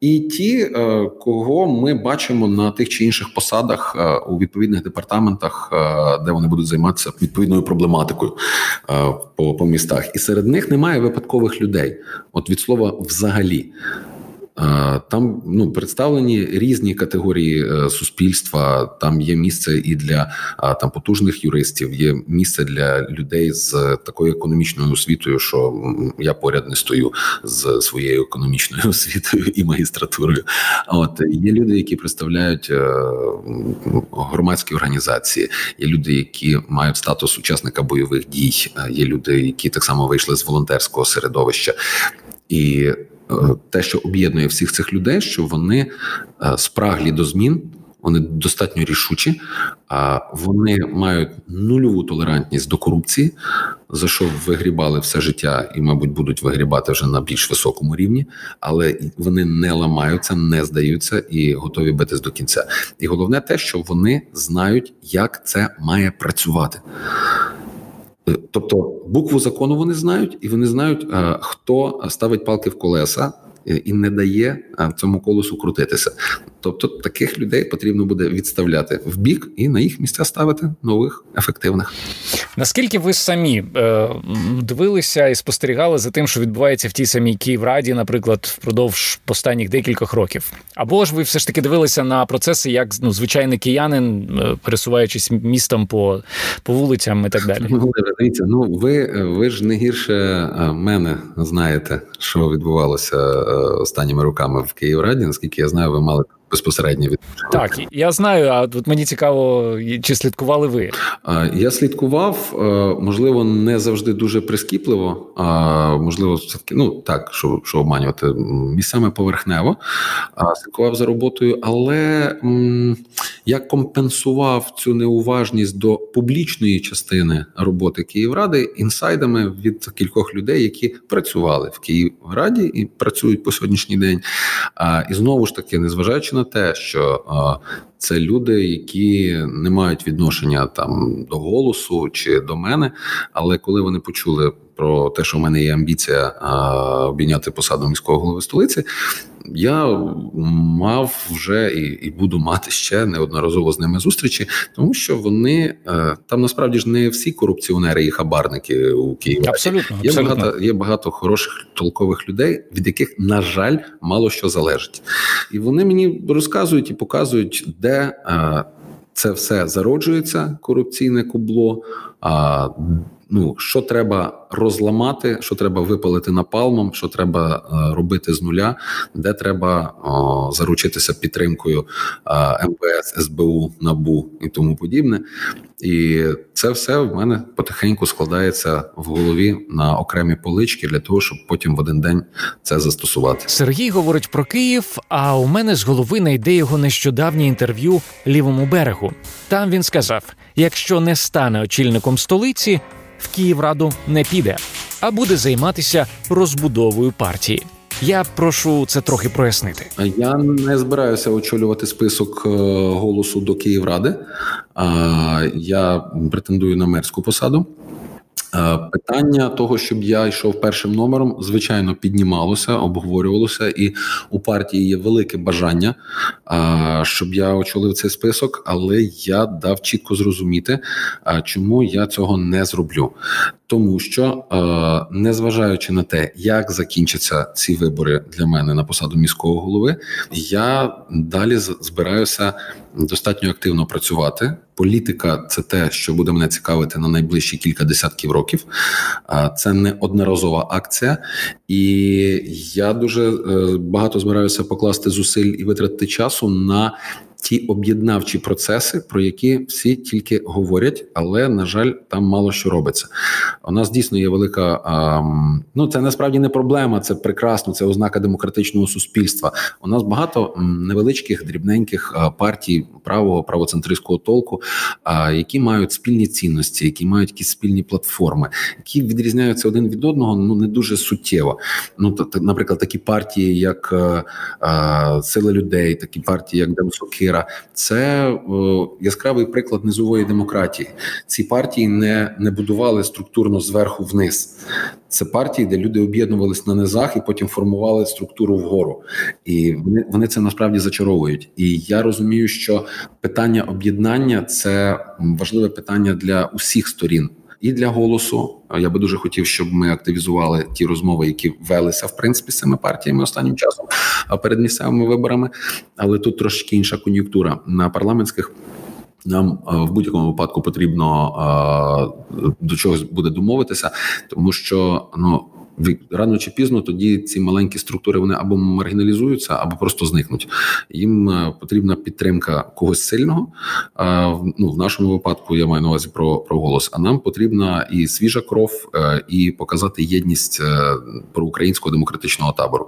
і ті, е, кого ми бачимо на тих чи інших посадах е, у відповідних департаментах, е, де вони будуть займатися відповідною проблематикою по, по містах, і серед них немає випадкових людей. От від слова взагалі. Там ну представлені різні категорії е, суспільства. Там є місце і для там потужних юристів, є місце для людей з такою економічною освітою, що я поряд не стою з своєю економічною освітою і магістратурою. От є люди, які представляють е, громадські організації, є люди, які мають статус учасника бойових дій, е, є люди, які так само вийшли з волонтерського середовища і. Е, те, що об'єднує всіх цих людей, що вони е, спраглі до змін. Вони достатньо рішучі, а вони мають нульову толерантність до корупції, за що вигрібали все життя і, мабуть, будуть вигрібати вже на більш високому рівні, але вони не ламаються, не здаються і готові битись до кінця. І головне те, що вони знають, як це має працювати. Е, тобто букву закону вони знають, і вони знають, е, хто ставить палки в колеса. Е, і не дає цьому колесу крутитися, тобто таких людей потрібно буде відставляти в бік і на їх місця ставити нових ефективних. Наскільки ви самі е, дивилися і спостерігали за тим, що відбувається в тій самій Київраді, наприклад, впродовж останніх декількох років? Або ж ви все ж таки дивилися на процеси, як ну, звичайний киянин, е, пересуваючись містом по по вулицям і так далі? Ну, дивіться, ну ви ви ж не гірше е, мене знаєте, що відбувалося е, останніми роками в Київраді. Наскільки я знаю, ви мали безпосередньо від так. Я знаю. А тут мені цікаво, чи слідкували ви? Я слідкував, е, можливо, не завжди дуже прискіпливо. А можливо, все таки ну так, що що обманювати місцями поверхнево. А слідкував за роботою, але я компенсував цю неуважність до публічної частини роботи Київради інсайдами від кількох людей, які працювали в Київраді і працюють по сьогоднішній день. А, І знову ж таки, незважаючи на те, що це люди, які не мають відношення там до голосу чи до мене. Але коли вони почули про те, що в мене є амбіція обійняти посаду міського голови столиці, я мав вже і і буду мати ще неодноразово з ними зустрічі, тому що вони е, там насправді ж не всі корупціонери і хабарники у Києві. Абсолютно є абсолютно. багато є багато хороших толкових людей, від яких на жаль мало що залежить, і вони мені розказують і показують, де е, це все зароджується корупційне кубло. А ну що треба розламати, що треба випалити напалмом, що треба е, робити з нуля, де треба о, заручитися підтримкою е, МПС, СБУ, НАБУ і тому подібне. І це все в мене потихеньку складається в голові на окремі полички для того, щоб потім в один день це застосувати. Сергій говорить про Київ. А у мене з голови найде його нещодавнє інтерв'ю лівому берегу. Там він сказав: якщо не стане очільником столиці, в Київраду не піде, а буде займатися розбудовою партії. Я прошу це трохи прояснити. Я не збираюся очолювати список е, голосу до Київради. Я претендую на мерську посаду. Е, питання того, щоб я йшов першим номером, звичайно, піднімалося, обговорювалося, і у партії є велике бажання, е, щоб я очолив цей список, але я дав чітко зрозуміти, е, чому я цього не зроблю. Тому що, незважаючи на те, як закінчаться ці вибори для мене на посаду міського голови, я далі збираюся достатньо активно працювати. Політика це те, що буде мене цікавити на найближчі кілька десятків років. Це не одноразова акція, і я дуже е, багато збираюся покласти зусиль і витратити часу на ті об'єднавчі процеси, про які всі тільки говорять, але на жаль, там мало що робиться. У нас дійсно є велика. Ну це насправді не проблема, це прекрасно. Це ознака демократичного суспільства. У нас багато невеличких дрібненьких партій правого правоцентристського толку, які мають спільні цінності, які мають якісь спільні платформи, які відрізняються один від одного. Ну не дуже суттєво. Ну наприклад, такі партії, як е, Сила людей, такі партії, як Демсоки. Кіра, це яскравий приклад низової демократії. Ці партії не не будували структурно зверху вниз. Це партії, де люди об'єднувалися на низах і потім формували структуру вгору. І вони вони це насправді зачаровують. І я розумію, що питання об'єднання це важливе питання для усіх сторін і для голосу. Я би дуже хотів, щоб ми активізували ті розмови, які велися в принципі з цими партіями останнім часом перед місцевими виборами. Але тут трошки інша кон'юнктура на парламентських. Нам в будь-якому випадку потрібно до чогось буде домовитися, тому що ну рано чи пізно тоді ці маленькі структури вони або маргіналізуються, або просто зникнуть. Їм е, потрібна підтримка когось сильного. Ну в нашому випадку я маю на увазі про про голос. А нам потрібна і свіжа кров, е, і показати єдність проукраїнського про українського демократичного табору.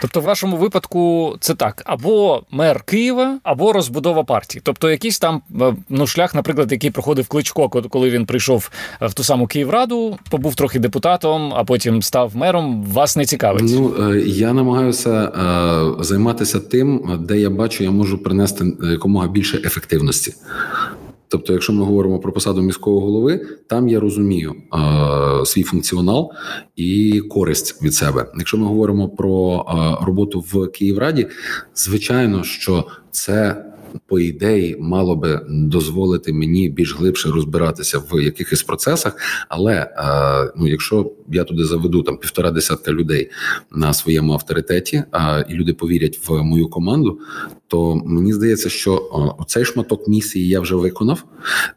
Тобто, в вашому випадку це так: або мер Києва, або розбудова партії. Тобто, якийсь там е, ну, шлях, наприклад, який проходив Кличко, коли він прийшов е, в ту саму Київраду, побув трохи депутатом, а потім став мером. Вас не цікавить? Ну е, я намагаюся займатися тим, де я бачу, я можу принести якомога більше ефективності. Тобто, якщо ми говоримо про посаду міського голови, там я розумію е, свій функціонал і користь від себе. Якщо ми говоримо про е, роботу в Київраді, звичайно, що це по ідеї мало би дозволити мені більш глибше розбиратися в якихось процесах. Але е, ну, якщо я туди заведу там півтора десятка людей на своєму авторитеті, а і люди повірять в мою команду, то мені здається, що цей шматок місії я вже виконав,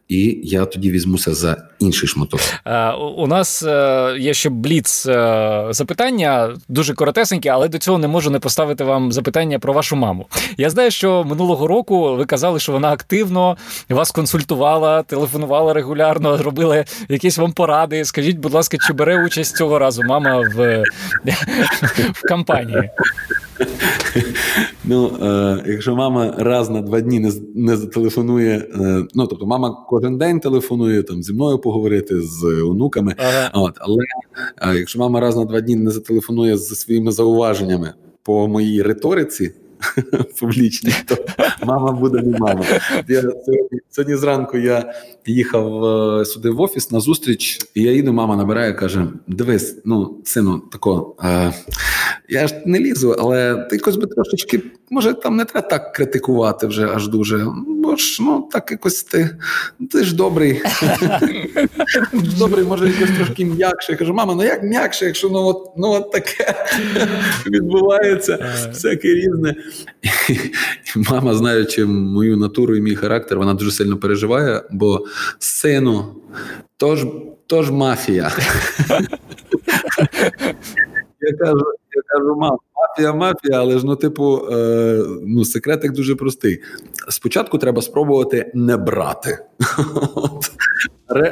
і я тоді візьмуся за інший шматок. Е, у нас е, є ще бліц е, запитання, дуже коротесенькі, але до цього не можу не поставити вам запитання про вашу маму. Я знаю, що минулого року ви казали, що вона активно вас консультувала, телефонувала регулярно, робила якісь вам поради. Скажіть, будь ласка, чи бере участь цього разу мама в, в кампанії? Ну, е, якщо мама раз на два дні не не зателефонує, е, ну тобто мама кожен день телефонує там зі мною поговорити з онуками. Ага. От, Але е, якщо мама раз на два дні не зателефонує зі своїми зауваженнями по моїй риториці, публічні, то мама буде не мама. Я Сьогодні сьогодні зранку я їхав е, сюди в офіс на зустріч, і я їду, мама набирає, каже: Дивись, ну, сину, тако, е, я ж не лізу, але ти якось би трошечки, може, там не треба так критикувати вже аж дуже. Бо ж ну так якось ти ти ж добрий. Добрий, може, якось трошки м'якше. Я кажу, мама, ну як м'якше, якщо ну от ну от таке відбувається, всяке різне. І Мама, знаючи мою натуру і мій характер, вона дуже сильно переживає, бо сину, то ж, то ж мафія. Я кажу, я кажу, мам, мафія, мафія, але ж ну, типу, е, ну, секретик дуже простий. Спочатку треба спробувати не брати.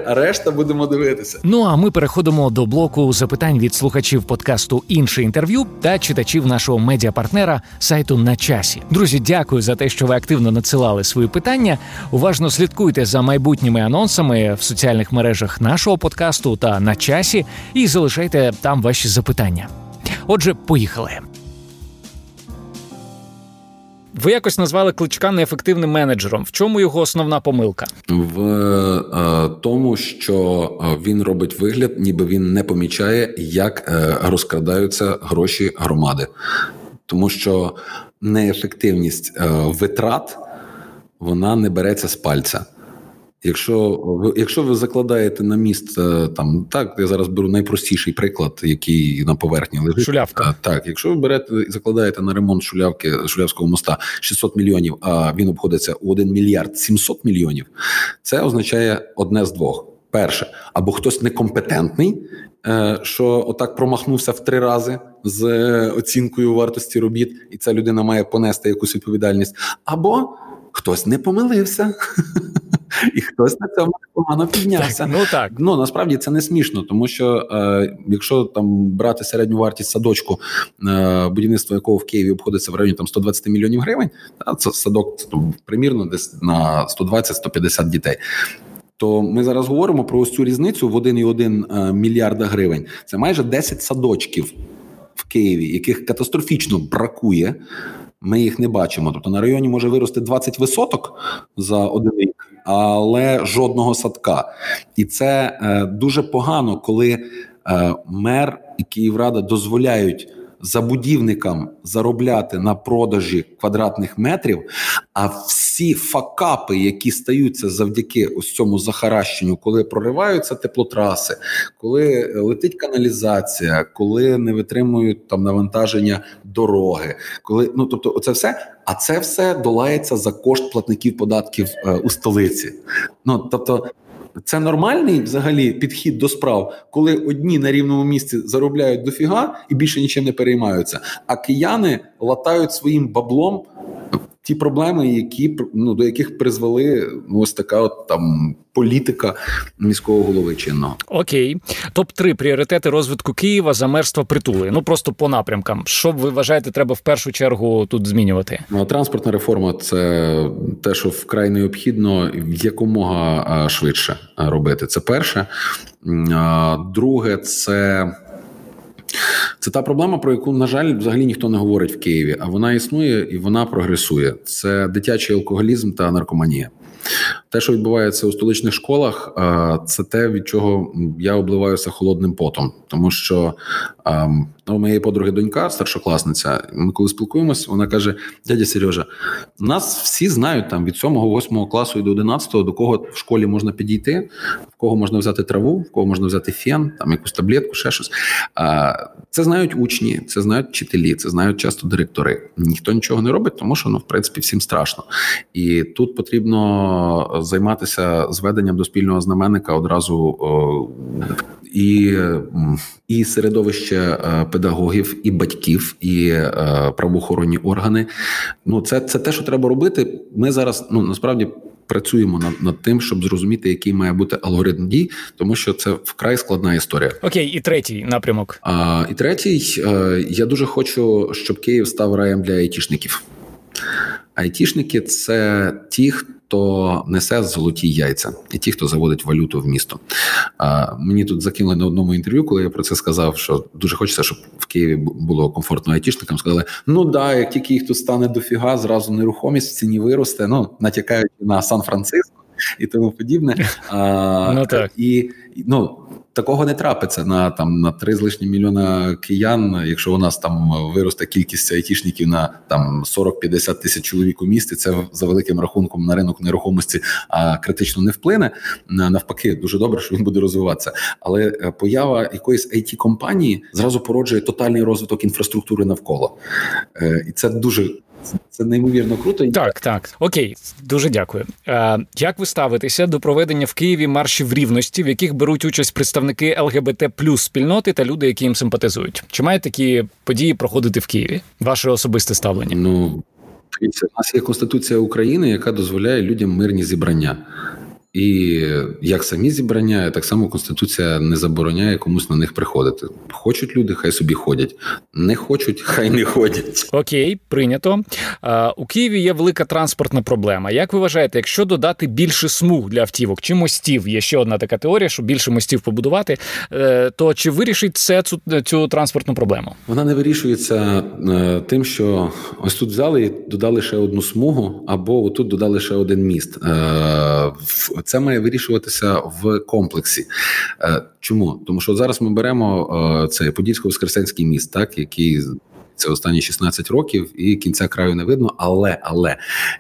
решта будемо дивитися. Ну а ми переходимо до блоку запитань від слухачів подкасту інше інтерв'ю та читачів нашого медіапартнера сайту на часі. Друзі, дякую за те, що ви активно надсилали свої питання. Уважно слідкуйте за майбутніми анонсами в соціальних мережах нашого подкасту та на часі, і залишайте там ваші запитання. Отже, поїхали. Ви якось назвали кличка неефективним менеджером. В чому його основна помилка? В е, тому, що е, він робить вигляд, ніби він не помічає, як е, розкрадаються гроші громади, тому що неефективність е, витрат вона не береться з пальця. Якщо ви якщо ви закладаєте на міст е, там так, я зараз беру найпростіший приклад, який на поверхні лежить. Шулявка. Так, якщо ви берете і закладаєте на ремонт шулявки шулявського моста 600 мільйонів, а він обходиться у 1 мільярд 700 мільйонів, це означає одне з двох: перше, або хтось некомпетентний, е, що отак промахнувся в три рази з оцінкою вартості робіт, і ця людина має понести якусь відповідальність, або хтось не помилився. і хтось на цьому погано піднявся. Ну так ну насправді це не смішно, тому що е, якщо там брати середню вартість садочку, е, будівництво якого в Києві обходиться в районі там 120 мільйонів гривень, та, це садок там, примірно десь на 120-150 дітей. То ми зараз говоримо про ось цю різницю в 1,1 е, мільярда гривень. Це майже 10 садочків в Києві, яких катастрофічно бракує. Ми їх не бачимо. Тобто на районі може вирости 20 висоток за один рік, але жодного садка. І це е, дуже погано, коли е, мер і Київрада дозволяють забудівникам заробляти на продажі квадратних метрів, а всі факапи, які стаються завдяки ось цьому захаращенню, коли прориваються теплотраси, коли летить каналізація, коли не витримують там навантаження дороги, коли ну тобто, оце все. А це все долається за кошт платників податків е, у столиці. Ну тобто, це нормальний взагалі підхід до справ, коли одні на рівному місці заробляють дофіга і більше нічим не переймаються, а кияни латають своїм баблом ті проблеми, які ну до яких призвели ну, ось така от там політика міського голови чинного. Окей, топ 3 пріоритети розвитку Києва замерства притули. Ну просто по напрямкам. Що ви вважаєте, треба в першу чергу тут змінювати? Ну, транспортна реформа це те, що вкрай необхідно якомога швидше робити. Це перше. Друге, це. Це та проблема, про яку, на жаль, взагалі ніхто не говорить в Києві, а вона існує і вона прогресує. Це дитячий алкоголізм та наркоманія. Те, що відбувається у столичних школах, це те, від чого я обливаюся холодним потом, тому що у моєї подруги донька, старшокласниця. Ми коли спілкуємося, вона каже: дядя Сережа, нас всі знають там від 7-8 класу і до 11, до кого в школі можна підійти, в кого можна взяти траву, в кого можна взяти фен, там якусь таблетку, ще щось. Це знають учні, це знають вчителі, це знають часто директори. Ніхто нічого не робить, тому що ну, в принципі всім страшно. І тут потрібно займатися зведенням до спільного знаменника одразу і і середовище е, педагогів, і батьків, і е, правоохоронні органи. Ну, це це те, що треба робити. Ми зараз ну насправді. Працюємо над над тим, щоб зрозуміти, який має бути алгоритм дій, тому що це вкрай складна історія. Окей, і третій напрямок. А, І третій, е, я дуже хочу, щоб Київ став раєм для айтішників. Айтішники це ті, хто несе золоті яйця, і ті, хто заводить валюту в місто. А мені тут закинули на одному інтерв'ю, коли я про це сказав, що дуже хочеться, щоб в Києві було комфортно айтішникам. Сказали: ну да, як тільки їх тут стане дофіга, зразу нерухомість в ціні виросте. Ну натякають на Сан-Франциско і тому подібне. А, ну так і ну такого не трапиться на там на три з лишнім мільйона киян. Якщо у нас там виросте кількість айтішників на там 40-50 тисяч чоловік у місті, це за великим рахунком на ринок нерухомості а критично не вплине. Навпаки, дуже добре, що він буде розвиватися. Але е, поява якоїсь it компанії зразу породжує тотальний розвиток інфраструктури навколо, е, і це дуже це неймовірно круто. Так, так. Окей, дуже дякую. Е, Як ви ставитеся до проведення в Києві маршів рівності, в яких беруть участь представники ЛГБТ плюс спільноти та люди, які їм симпатизують? Чи мають такі події проходити в Києві? Ваше особисте ставлення? Ну у нас є конституція України, яка дозволяє людям мирні зібрання. І як самі зібрання, так само конституція не забороняє комусь на них приходити. Хочуть люди, хай собі ходять. Не хочуть, хай не ходять. Окей, прийнято. У Києві є велика транспортна проблема. Як ви вважаєте, якщо додати більше смуг для автівок чи мостів? Є ще одна така теорія, що більше мостів побудувати, е, то чи вирішить це цю, цю транспортну проблему? Вона не вирішується е, тим, що ось тут взяли і додали ще одну смугу, або отут додали ще один міст. Е, це має вирішуватися в комплексі. Е, чому? Тому що зараз ми беремо е, цей Подільсько-Воскресенський міст, так який. Це останні 16 років, і кінця краю не видно. Але але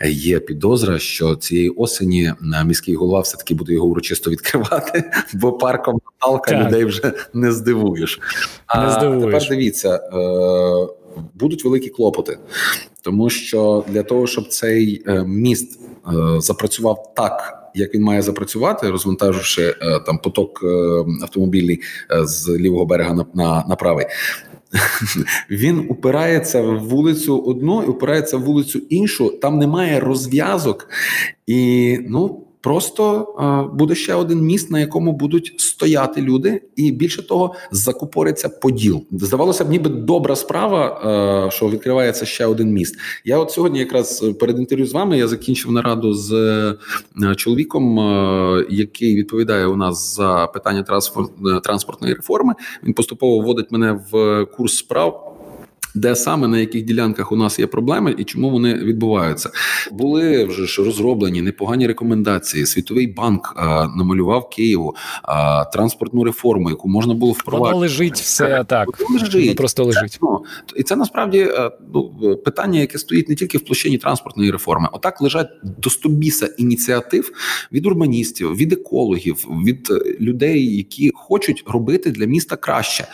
є підозра, що цієї осені на міський голова все таки буде його урочисто відкривати, бо парком Наталка людей вже не здивуєш. Не здивуєш. А тепер дивіться, е, будуть великі клопоти, тому що для того, щоб цей міст запрацював так як він має запрацювати, розвантаживши е, там поток автомобілів автомобільний е, з лівого берега на, на, на правий. Він упирається в вулицю одну і упирається в вулицю іншу. Там немає розв'язок, і ну Просто е, буде ще один міст, на якому будуть стояти люди, і більше того, закупориться поділ. Здавалося б, ніби добра справа, е, що відкривається ще один міст. Я от сьогодні, якраз перед інтерв'ю з вами, я закінчив нараду з е, чоловіком, е, який відповідає у нас за питання е, транспортної реформи. Він поступово вводить мене в курс справ де саме на яких ділянках у нас є проблеми і чому вони відбуваються. Були вже ж розроблені непогані рекомендації. Світовий банк а, намалював Києву а, транспортну реформу, яку можна було впровадити. Воно лежить все так. Воно лежить. Воно просто лежить. Це, ну, і це насправді ну, питання, яке стоїть не тільки в площині транспортної реформи. Отак лежать до стобіса ініціатив від урбаністів, від екологів, від е, людей, які хочуть робити для міста краще,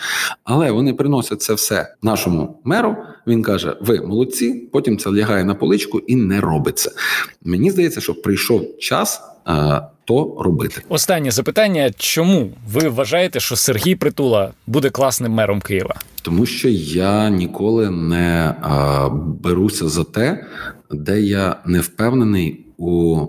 але вони приносять це все нашому меру. Він каже: Ви молодці, потім це лягає на поличку і не робиться. Мені здається, що прийшов час. А, то робити останнє запитання. Чому ви вважаєте, що Сергій Притула буде класним мером Києва? Тому що я ніколи не а, беруся за те, де я не впевнений у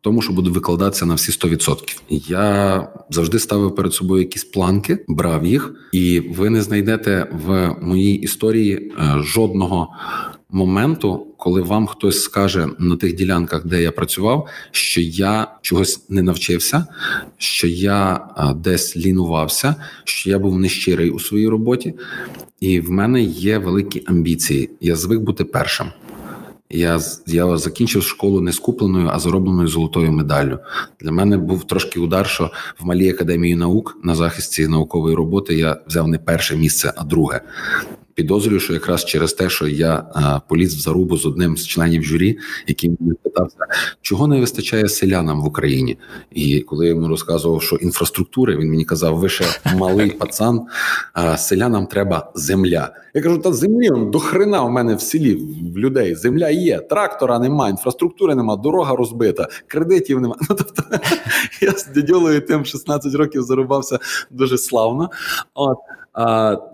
тому, що буду викладатися на всі 100%. Я завжди ставив перед собою якісь планки, брав їх, і ви не знайдете в моїй історії е, жодного. Моменту, коли вам хтось скаже на тих ділянках, де я працював, що я чогось не навчився, що я е, десь лінувався, що я був нещирий у своїй роботі, і в мене є великі амбіції. Я звик бути першим. Я я закінчив школу не скупленою, а заробленою золотою медаллю. Для мене був трошки удар, що в малій академії наук на захисті наукової роботи я взяв не перше місце, а друге. Підозрюю, що якраз через те, що я а, поліз в зарубу з одним з членів журі, який мене питався, чого не вистачає селянам в Україні. І коли я йому розказував, що інфраструктури, він мені казав: ви ще малий пацан, а селянам треба земля. Я кажу, та землі до хрена у мене в селі в людей. Земля є, трактора нема, інфраструктури нема, дорога розбита, кредитів нема. Ну тобто я з дідьолою тим 16 років зарубався дуже славно. От.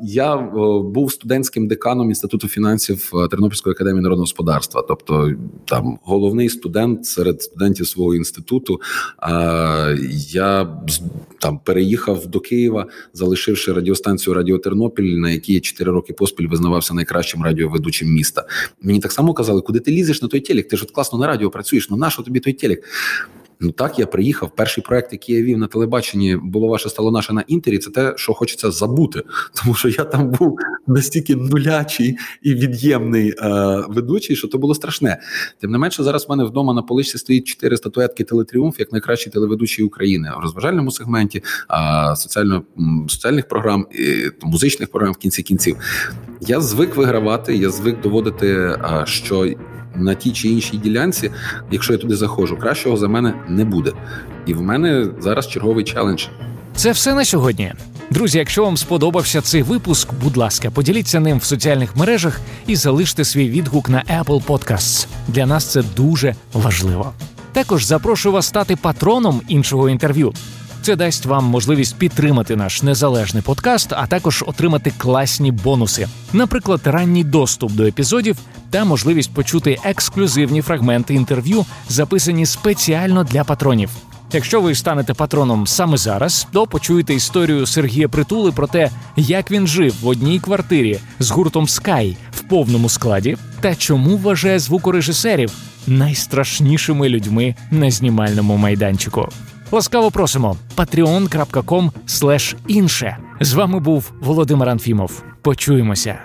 Я був студентським деканом інституту фінансів е, Тернопільської академії народного господарства, тобто там головний студент серед студентів свого інституту. Я там переїхав до Києва, залишивши радіостанцію Радіо Тернопіль, на якій я 4 роки поспіль визнавався найкращим радіоведучим міста. Мені так само казали, куди ти лізеш на той телек? Ти ж от класно на радіо працюєш. Ну нащо тобі той телек? Ну так я приїхав. Перший проект, який я вів на телебаченні, було ваше стало наше на інтері. Це те, що хочеться забути, тому що я там був настільки нулячий і від'ємний е, ведучий, що то було страшне. Тим не менше, зараз в мене вдома на поличці стоїть чотири статуетки телетріумф як найкращий телеведучий України в розважальному сегменті, а соціально соціальних програм, і, музичних програм в кінці кінців. Я звик вигравати, я звик доводити, що на тій чи іншій ділянці, якщо я туди заходжу, кращого за мене не буде. І в мене зараз черговий челендж. Це все на сьогодні. Друзі, якщо вам сподобався цей випуск, будь ласка, поділіться ним в соціальних мережах і залиште свій відгук на Apple Podcasts. Для нас це дуже важливо. Також запрошую вас стати патроном іншого інтерв'ю. Це дасть вам можливість підтримати наш незалежний подкаст, а також отримати класні бонуси, наприклад, ранній доступ до епізодів та можливість почути ексклюзивні фрагменти інтерв'ю, записані спеціально для патронів. Якщо ви станете патроном саме зараз, то почуєте історію Сергія Притули про те, як він жив в одній квартирі з гуртом Sky в повному складі, та чому вважає звукорежисерів найстрашнішими людьми на знімальному майданчику. Ласкаво просимо patreon.com інше. З вами був Володимир Анфімов. Почуємося.